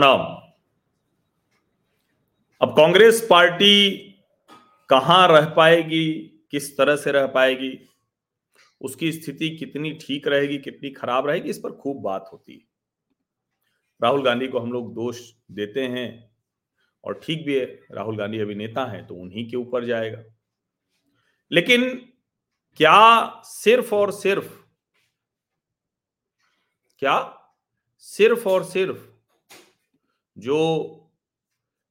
राम राम। अब कांग्रेस पार्टी कहाँ रह पाएगी, किस तरह से रह पाएगी, उसकी स्थिति कितनी ठीक रहेगी, कितनी खराब रहेगी, इस पर खूब बात होती है। राहुल गांधी को हम लोग दोष देते हैं और ठीक भी है, राहुल गांधी अभी नेता हैं तो उन्हीं के ऊपर जाएगा। लेकिन क्या सिर्फ़ और सिर्फ़, क्या सिर्फ़ और सिर्फ़ जो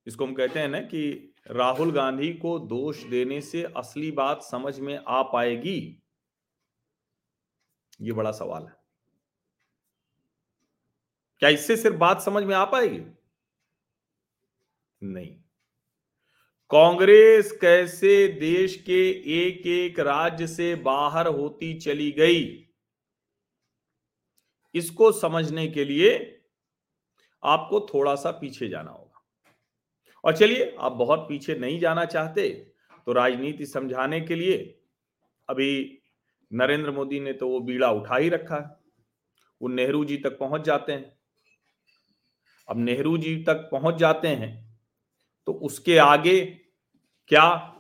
इसको हम कहते हैं ना कि राहुल गांधी को दोष देने से असली बात समझ में आ पाएगी? ये बड़ा सवाल है। क्या इससे सिर्फ़ बात समझ में आ पाएगी? नहीं। कांग्रेस कैसे देश के एक एक राज्य से बाहर होती चली गई? इसको समझने के लिए आपको थोड़ा सा पीछे जाना होगा। और चलिए, आप बहुत पीछे नहीं जाना चाहते तो राजनीति समझाने के लिए अभी नरेंद्र मोदी ने तो वो बीड़ा उठा ही रखा है। वो नेहरू जी तक पहुँच जाते हैं। अब नेहरू जी तक पहुँच जाते हैं तो उसके आगे क्या?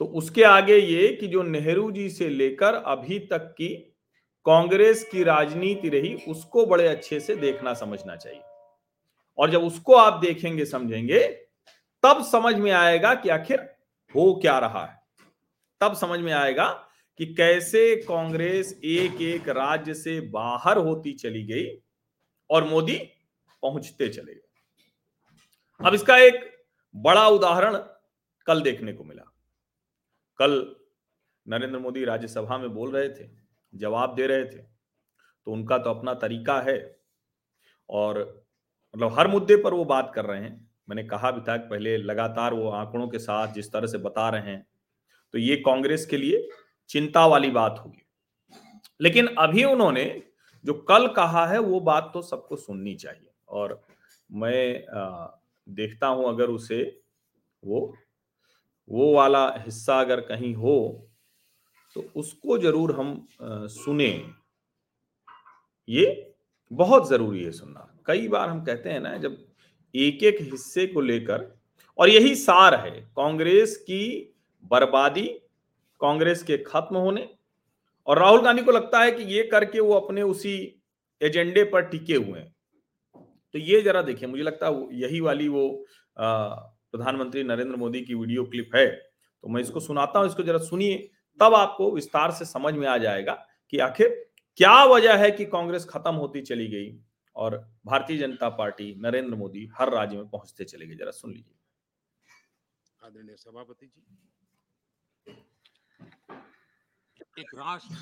तो उसके आगे ये कि जो नेहरू जी से लेकर अभी तक की कांग्रेस की राजनीति रही, उसको बड़े अच्छे से देखना, समझना चाहिए। और जब उसको आप देखेंगे, समझेंगे, तब समझ में आएगा कि आखिर हो क्या रहा है। तब समझ में आएगा कि कैसे कांग्रेस एक एक राज्य से बाहर होती चली गई और मोदी पहुँचते चले गए। अब इसका एक बड़ा उदाहरण कल देखने को मिला। कल नरेंद्र मोदी राज्यसभा में बोल रहे थे जवाब दे रहे थे। तो उनका तो अपना तरीका है। और मतलब हर मुद्दे पर वो बात कर रहे हैं। मैंने कहा भी था कि पहले लगातार वो आंकड़ों के साथ जिस तरह से बता रहे हैं तो ये कांग्रेस के लिए चिंता वाली बात होगी। लेकिन अभी उन्होंने जो कल कहा है, वो बात तो सबको सुननी चाहिए। और मैं देखता हूँ अगर उसे वो वो वाला हिस्सा अगर कहीं हो तो उसको ज़रूर हम सुने। ये बहुत ज़रूरी है सुनना। कई बार हम कहते हैं ना, जब एक एक हिस्से को लेकर, और यही सार है, कांग्रेस की बर्बादी, कांग्रेस के खत्म होने, और राहुल गांधी को लगता है कि ये करके वो अपने उसी एजेंडे पर टिके हुए हैं। तो ये जरा देखिए, मुझे लगता है यही वाली वो प्रधानमंत्री नरेंद्र मोदी की वीडियो क्लिप है। तो मैं इसको सुनाता हूँ, इसको जरा सुनिए। तब आपको विस्तार से समझ में आ जाएगा कि आखिर क्या वजह है कि कांग्रेस खत्म होती चली गई और भारतीय जनता पार्टी नरेंद्र मोदी हर राज्य में पहुँचते चले गए। जरा सुन लीजिए। आदरणीय सभापति जी, एक राष्ट्र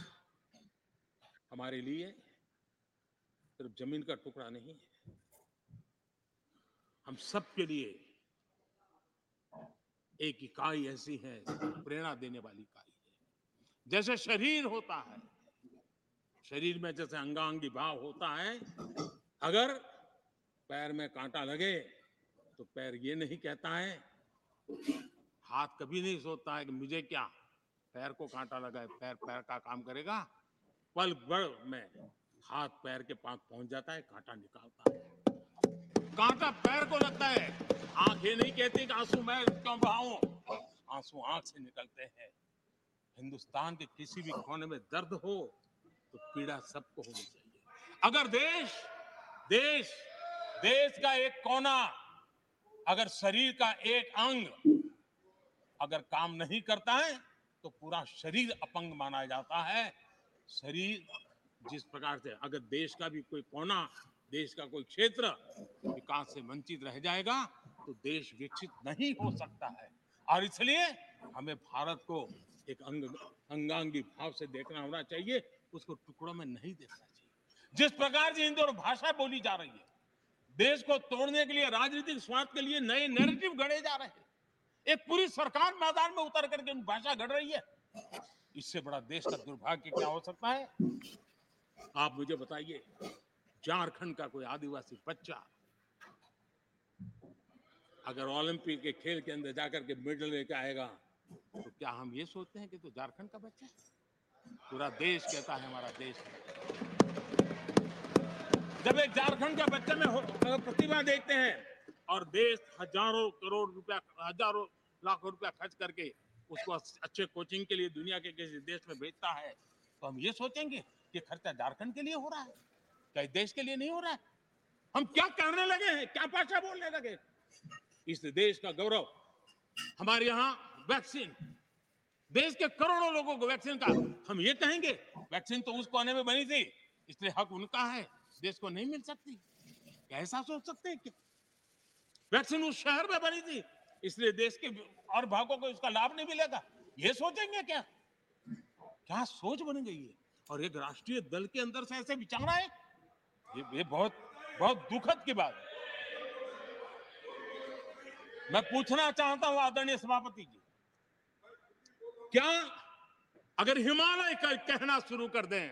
हमारे लिए सिर्फ़ ज़मीन का टुकड़ा नहीं है। हम सबके लिए एक इकाई ऐसी है, प्रेरणा देने वाली इकाई। जैसे शरीर होता है। शरीर में जैसे अंगांगी भाव होता है, अगर पैर में कांटा लगे तो पैर ये नहीं कहता है। हाथ कभी नहीं सोचता है कि मुझे क्या, पैर को कांटा लगा है, पैर पैर का काम करेगा। पल भर में हाथ पैर के पास पहुँच जाता है, कांटा निकालता है। कांटा पैर को लगता है। आँख नहीं कहती कि आँसू, मैं क्यों बहाऊं? आँसू आँख से निकलते हैं। हिंदुस्तान के किसी भी कोने में दर्द हो तो पीड़ा सबको होनी चाहिए। अगर देश देश देश का एक कोना, अगर शरीर का एक अंग अगर काम नहीं करता है तो पूरा शरीर अपंग माना जाता है। शरीर जिस प्रकार से, अगर देश का भी कोई कोना, देश का कोई क्षेत्र विकास से वंचित रह जाएगा तो देश विकसित नहीं हो सकता है। और इसलिए हमें भारत को एक अंग, अंगांगी भाव से देखना होना चाहिए, उसको टुकड़ों में नहीं देखना चाहिए। जिस प्रकार से हिंदी और भाषा बोली जा रही है, देश को तोड़ने के लिए, राजनीतिक स्वार्थ के लिए नए नैरेटिव गढ़े जा रहे हैं। एक पूरी सरकार मैदान में उतर करके भाषा घड़ रही है। इससे बड़ा देश का दुर्भाग्य क्या हो सकता है? आप मुझे बताइए, झारखंड का कोई आदिवासी बच्चा, अगर ओलंपिक के खेल के अंदर जाकर के मेडल लेके आएगा तो क्या हम ये सोचते हैं कि तो झारखंड का बच्चा पूरा देश कहता है, हमारा देश जब एक झारखंड के बच्चे में प्रतिभा देखते हैं और देश हज़ारों करोड़ रुपया, हज़ारों लाखों रुपया खर्च करके उसको अच्छे कोचिंग के लिए दुनिया के किसी देश में भेजता है तो हम ये सोचेंगे कि खर्चा झारखंड के लिए हो रहा है, क्या देश के लिए नहीं हो रहा है? हम क्या करने लगे हैं? क्या भाषा बोलने लगे इस देश का गौरव हमारे यहाँ वैक्सीन। देश के करोड़ों लोगों को वैक्सीन का। हम ये कहेंगे वैक्सीन तो उसको कोने में बनी थी इसलिए हक उनका है देश को नहीं मिल सकती। ऐसा सोच सकते हैं क्या? वैक्सीन उस शहर में बनी थी इसलिए देश के और भागों को इसका लाभ नहीं मिलेगा। ये सोचेंगे क्या? क्या सोच बन गई है? और एक राष्ट्रीय दल के अंदर से ऐसे विचार है ये, ये बहुत बहुत दुखद की बात है। मैं पूछना चाहता हूँ आदरणीय सभापति जी क्या अगर हिमालय कल कहना शुरू कर दें,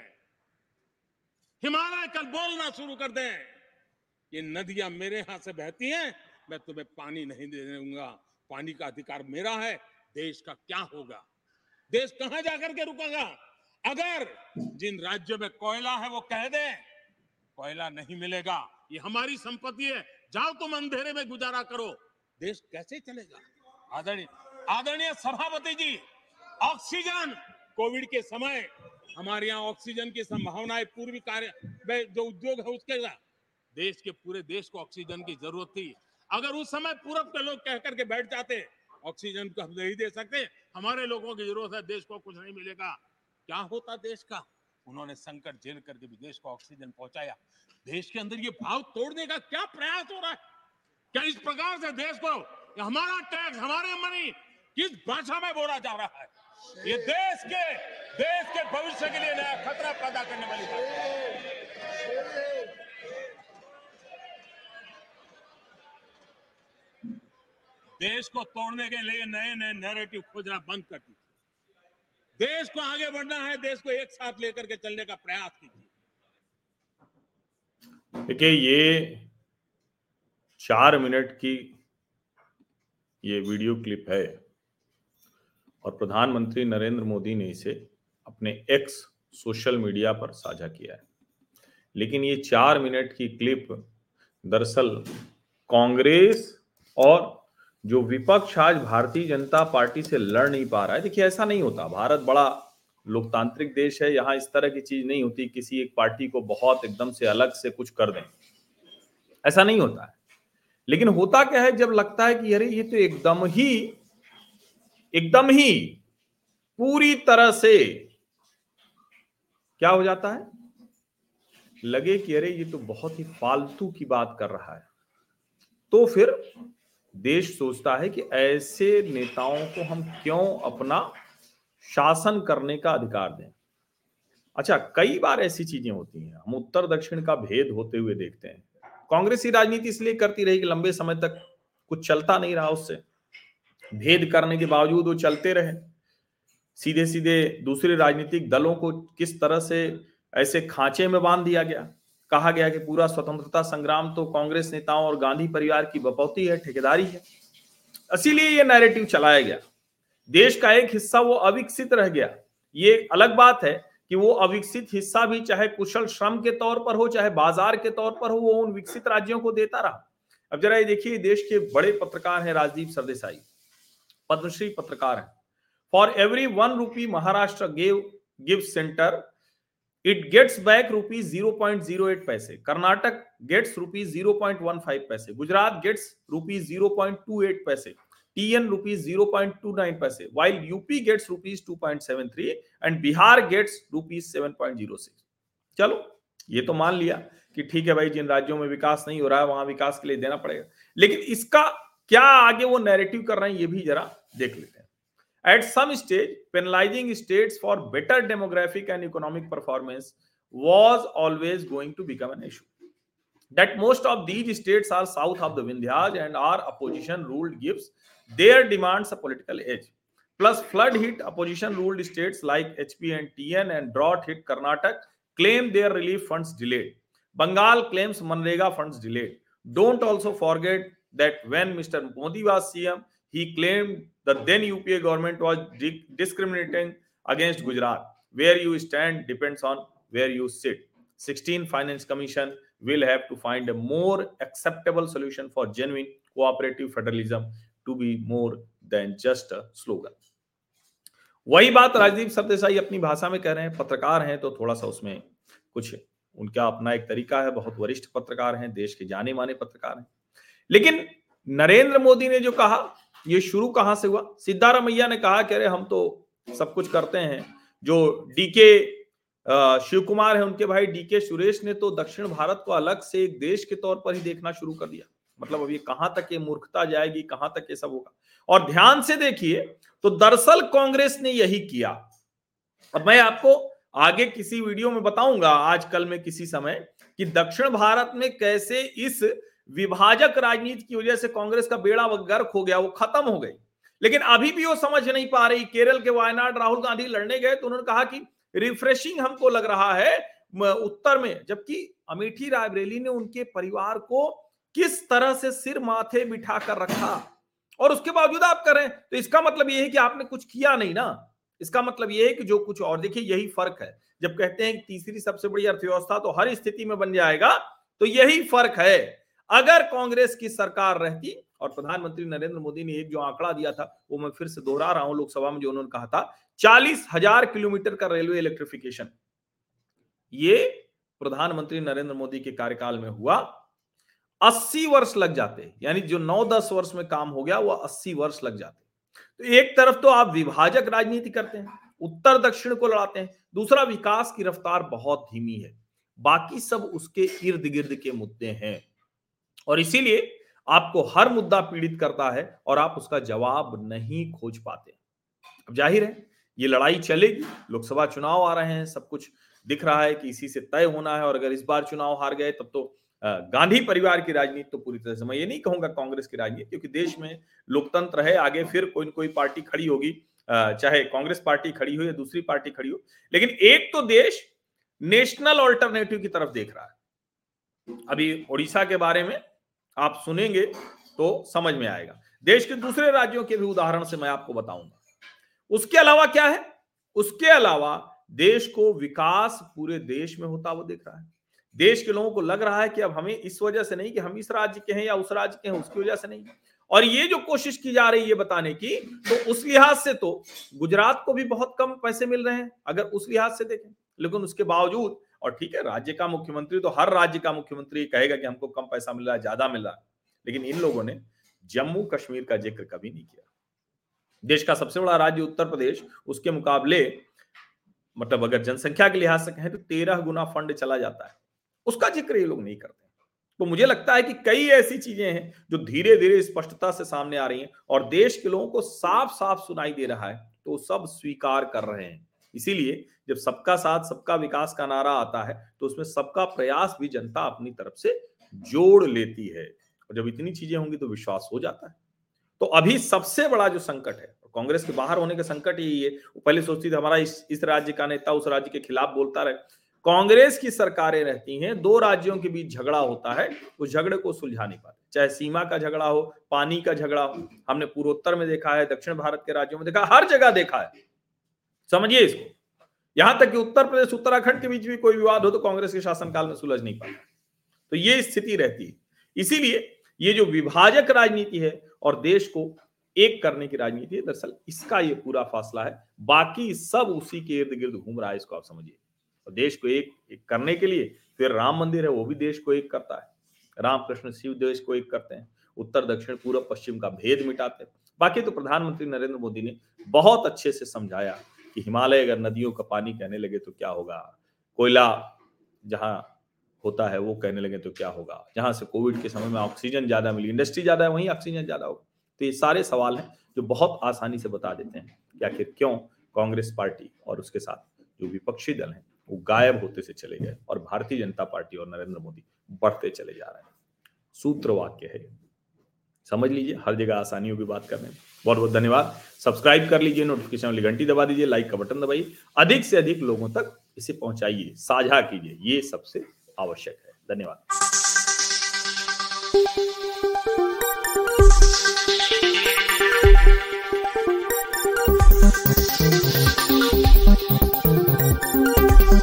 हिमालय कल बोलना शुरू कर दें, ये नदियाँ मेरे यहाँ से बहती हैं, मैं तुम्हें पानी नहीं दे दूँगा। पानी का अधिकार मेरा है, देश का क्या होगा? देश कहाँ जाकर के रुकेगा? अगर जिन राज्यों में कोयला है वो कह दे, कोयला नहीं मिलेगा, ये हमारी संपत्ति है, जाओ तुम अंधेरे में गुजारा करो। देश कैसे चलेगा? आदरणीय आदरणीय सभापति जी ऑक्सीजन। कोविड के समय हमारे यहाँ ऑक्सीजन की संभावनाएँ पूर्वी कार्य जो उद्योग है उसके देश के पूरे देश को ऑक्सीजन की ज़रूरत थी। अगर उस समय पूरब के लोग कह करके बैठ जाते, ऑक्सीजन को हम नहीं दे सकते, हमारे लोगों की ज़रूरत है, देश को कुछ नहीं मिलेगा। क्या होता देश का? उन्होंने संकट झेल करके भी देश को ऑक्सीजन पहुँचाया। देश के अंदर ये भाव तोड़ने का क्या प्रयास हो रहा है? क्या इस प्रकार से देश को, हमारा टैक्स, हमारे मनी किस भाषा में बोला जा रहा है? ये देश के देश के भविष्य के लिए नया खतरा पैदा करने वाली बात देश को तोड़ने के लिए नए नए नैरेटिव खोजना बंद कर दीजिए। देश को आगे बढ़ना है, देश को एक साथ लेकर के चलने का प्रयास कीजिए। देखिए, ये चार मिनट की ये वीडियो क्लिप है। और प्रधानमंत्री नरेंद्र मोदी ने इसे अपने एक्स सोशल मीडिया पर साझा किया है। लेकिन ये चार मिनट की क्लिप दरअसल कांग्रेस और जो विपक्ष आज भारतीय जनता पार्टी से लड़ नहीं पा रहा है। देखिए, ऐसा नहीं होता। भारत बड़ा लोकतांत्रिक देश है। यहाँ इस तरह की चीज़ नहीं होती। किसी एक पार्टी को बहुत एकदम से अलग से कुछ कर दें। ऐसा नहीं होता है। लेकिन होता क्या है? जब लगता है कि अरे, ये तो एकदम ही एकदम ही पूरी तरह से क्या हो जाता है? लगे कि अरे, ये तो बहुत ही फालतू की बात कर रहा है। तो फिर देश सोचता है कि ऐसे नेताओं को हम क्यों अपना शासन करने का अधिकार दें? अच्छा कई बार ऐसी चीज़ें होती हैं। हम उत्तर दक्षिण का भेद होते हुए देखते हैं। कांग्रेसी राजनीति इसलिए करती रही कि लंबे समय तक कुछ चलता नहीं रहा उससे। भेद करने के बावजूद वो चलते रहे। सीधे सीधे दूसरे राजनीतिक दलों को किस तरह से ऐसे खांचे में बाँध दिया गया? कहा गया कि पूरा स्वतंत्रता संग्राम तो कांग्रेस नेताओं और गांधी परिवार की बपौती है, ठेकेदारी है। इसीलिए ये नैरेटिव चलाया गया। देश का एक हिस्सा वो अविकसित रह गया। ये अलग बात है कि वो अविकसित हिस्सा भी चाहे कुशल श्रम के तौर पर हो, चाहे बाज़ार के तौर पर हो, वो उन विकसित राज्यों को देता रहा। अब जरा ये देखिए, देश के बड़े पत्रकार हैं राजदीप सरदेसाई। पद्मश्री पत्रकार हैं। For every one rupee Maharashtra gave give centre it gets back rupees zero point zero eight paise Karnataka gets rupees zero point one five paise Gujarat gets rupees zero point two eight paise TN rupees zero point two nine paise while UP gets rupees two point seven three and Bihar gets rupees seven point zero six चलो, ये तो मान लिया कि ठीक है भाई, जिन राज्यों में विकास नहीं हो रहा है, वहाँ विकास के लिए देना पड़ेगा। लेकिन इसका क्या आगे वो नैरेटिव कर रहे हैं ये भी जरा देख लेते हैं At some stage, penalizing states for better demographic and economic performance was always going to become an issue. That most of these states are south of the Vindhyas and our opposition ruled gives their demands a political edge. Plus, flood hit opposition ruled states like HP and TN and drought hit Karnataka claim their relief funds delayed. Bengal claims Manrega funds delayed. Don't also forget that when Mr. Modi was CM, he claimed the then UPA government was discriminating against Gujarat. Where you stand depends on where you sit. 16 Finance Commission, will have to find a more acceptable solution for genuine cooperative federalism to be more than just a slogan. वही बात राजदीप सरदेसाई अपनी भाषा में कह रहे हैं पत्रकार हैं तो थोड़ा सा उसमें कुछ उनका अपना एक तरीका है बहुत वरिष्ठ पत्रकार हैं देश के जाने माने पत्रकार हैं लेकिन नरेंद्र मोदी ने जो कहा, ये शुरू कहाँ से हुआ? सिद्धारमैया ने कहा कि अरे, हम तो सब कुछ करते हैं। जो डीके शिव कुमार है उनके भाई, डीके सुरेश ने तो दक्षिण भारत को अलग से एक देश के तौर पर ही देखना शुरू कर दिया। मतलब अब ये कहाँ तक ये मूर्खता जाएगी, कहाँ तक ये सब होगा? और ध्यान से देखिए तो दरअसल कांग्रेस ने यही किया। अब मैं आपको आगे किसी वीडियो में बताऊँगा आज कल में किसी समय, कि दक्षिण भारत में कैसे इस विभाजक राजनीति की वजह से कांग्रेस का बेड़ा गर्क हो गया, वो खत्म हो गई। लेकिन अभी भी वो समझ नहीं पा रही, केरल के वायनाड राहुल गांधी लड़ने गए तो उन्होंने कहा कि रिफ्रेशिंग हमको लग रहा है उत्तर में, जबकि अमेठी रायबरेली ने उनके परिवार को किस तरह से सिर माथे बिठा कर रखा? और उसके बावजूद आप करें तो इसका मतलब यह है कि आपने कुछ किया नहीं ना? इसका मतलब यह है कि जो कुछ और, देखिए, यही फ़र्क है। जब कहते हैं तीसरी सबसे बड़ी अर्थव्यवस्था तो हर स्थिति में बन जाएगा तो यही फ़र्क है। अगर कांग्रेस की सरकार रहती और प्रधानमंत्री नरेंद्र मोदी ने एक जो आंकड़ा दिया था, वो मैं फिर से दोहरा रहा हूँ लोकसभा में जो उन्होंने कहा था, चालीस हज़ार किलोमीटर का रेलवे इलेक्ट्रिफिकेशन। ये प्रधानमंत्री नरेंद्र मोदी के कार्यकाल में हुआ। अस्सी वर्ष लग जाते, यानी जो नौ दस वर्ष में काम हो गया, वो अस्सी वर्ष लग जाते। तो एक तरफ़ तो आप विभाजक राजनीति करते हैं, उत्तर दक्षिण को लड़ाते हैं, दूसरा विकास की रफ्तार बहुत धीमी है। बाकी सब उसके इर्द गिर्द के मुद्दे हैं। और इसीलिए आपको हर मुद्दा पीड़ित करता है और आप उसका जवाब नहीं खोज पाते। अब ज़ाहिर है, ये लड़ाई चलेगी, लोकसभा चुनाव आ रहे हैं, सब कुछ दिख रहा है कि इसी से तय होना है और अगर इस बार चुनाव हार गए, तब तो गांधी परिवार की राजनीति तो पूरी तरह से, मैं ये नहीं कहूँगा कांग्रेस की राजनीति, क्योंकि देश में लोकतंत्र है, आगे फिर कोई कोई पार्टी खड़ी होगी चाहे कांग्रेस पार्टी खड़ी हो या दूसरी पार्टी खड़ी हो, लेकिन एक तो देश नेशनल ऑल्टरनेटिव की तरफ़ देख रहा है। अभी ओडिशा के बारे में आप सुनेंगे तो समझ में आएगा। देश के दूसरे राज्यों के भी उदाहरण से मैं आपको बताऊँगा। उसके अलावा क्या है? उसके अलावा देश को विकास पूरे देश में होता हुआ दिख रहा है। देश के लोगों को लग रहा है कि अब हमें इस वजह से नहीं कि हम इस राज्य के हैं या उस राज्य के हैं, उसकी वजह से नहीं। और ये जो कोशिश की जा रही है बताने की तो उस लिहाज से तो गुजरात को भी बहुत कम पैसे मिल रहे हैं, अगर उस लिहाज से देखें। लेकिन उसके बावजूद और ठीक है, राज्य का मुख्यमंत्री तो हर राज्य का मुख्यमंत्री कहेगा कि हमको कम पैसा मिल रहा है, ज़्यादा मिल रहा है। लेकिन इन लोगों ने जम्मू कश्मीर का ज़िक्र कभी नहीं किया। देश का सबसे बड़ा राज्य उत्तर प्रदेश, उसके मुकाबले मतलब अगर जनसंख्या के लिहाज से कहें तो तेरह गुना फंड चला जाता है। उसका ज़िक्र ये लोग नहीं करते तो मुझे लगता है कि कई ऐसी चीज़ें हैं जो धीरे धीरे स्पष्टता से सामने आ रही हैं और देश के लोगों को साफ़ साफ़ सुनाई दे रहा है तो सब स्वीकार कर रहे हैं। इसीलिए जब सबका साथ, सबका विकास का नारा आता है तो उसमें सबका प्रयास भी जनता अपनी तरफ़ से जोड़ लेती है। और जब इतनी चीज़ें होंगी तो विश्वास हो जाता है। तो अभी सबसे बड़ा जो संकट है कांग्रेस के बाहर होने का संकट यही है, वो पहले सोचती थी हमारा इस इस राज्य का नेता उस राज्य के खिलाफ बोलता रहे। कांग्रेस की सरकारें रहती हैं, दो राज्यों के बीच झगड़ा होता है उस झगड़े को सुलझा नहीं पाते। चाहे सीमा का झगड़ा हो, पानी का झगड़ा हो, हमने पूर्वोत्तर में देखा है, दक्षिण भारत के राज्यों में देखा हर जगह देखा है। समझिए इसको। यहाँ तक कि उत्तर प्रदेश उत्तराखंड के बीच भी कोई विवाद हो तो कांग्रेस के शासनकाल में सुलझ नहीं पाता। तो ये स्थिति रहती है। इसीलिए ये जो विभाजक राजनीति है और देश को एक करने की राजनीति है दरअसल इसका ये पूरा फासला है। बाकी सब उसी के इर्द गिर्द घूम रहा है इसको आप समझिए। और देश को एक, एक करने के लिए फिर राम मंदिर है वो भी देश को एक करता है। राम कृष्ण शिव देश को एक करते हैं। उत्तर दक्षिण पूर्व पश्चिम का भेद मिटाते हैं। बाकी तो प्रधानमंत्री नरेंद्र मोदी ने बहुत अच्छे से समझाया। कि हिमालय अगर नदियों का पानी कहने लगे तो क्या होगा? कोयला जहाँ होता है वो कहने लगे तो क्या होगा? जहाँ से कोविड के समय में ऑक्सीजन ज़्यादा मिली, इंडस्ट्री ज़्यादा है, वहीं ऑक्सीजन ज़्यादा होगा। तो ये सारे सवाल हैं जो बहुत आसानी से बता देते हैं कि आखिर क्यों कांग्रेस पार्टी और उसके साथ जो विपक्षी दल हैं वो गायब होते से चले गए और भारतीय जनता पार्टी और नरेंद्र मोदी बढ़ते चले जा रहे हैं। सूत्र वाक्य है समझ लीजिए, हर जगह आसानी होगी बात करने। में बहुत बहुत धन्यवाद। सब्सक्राइब कर लीजिए नोटिफिकेशन वाली घंटी दबा दीजिए लाइक का बटन दबाइए। अधिक से अधिक लोगों तक इसे पहुंचाइए, साझा कीजिए। ये सबसे आवश्यक है। धन्यवाद।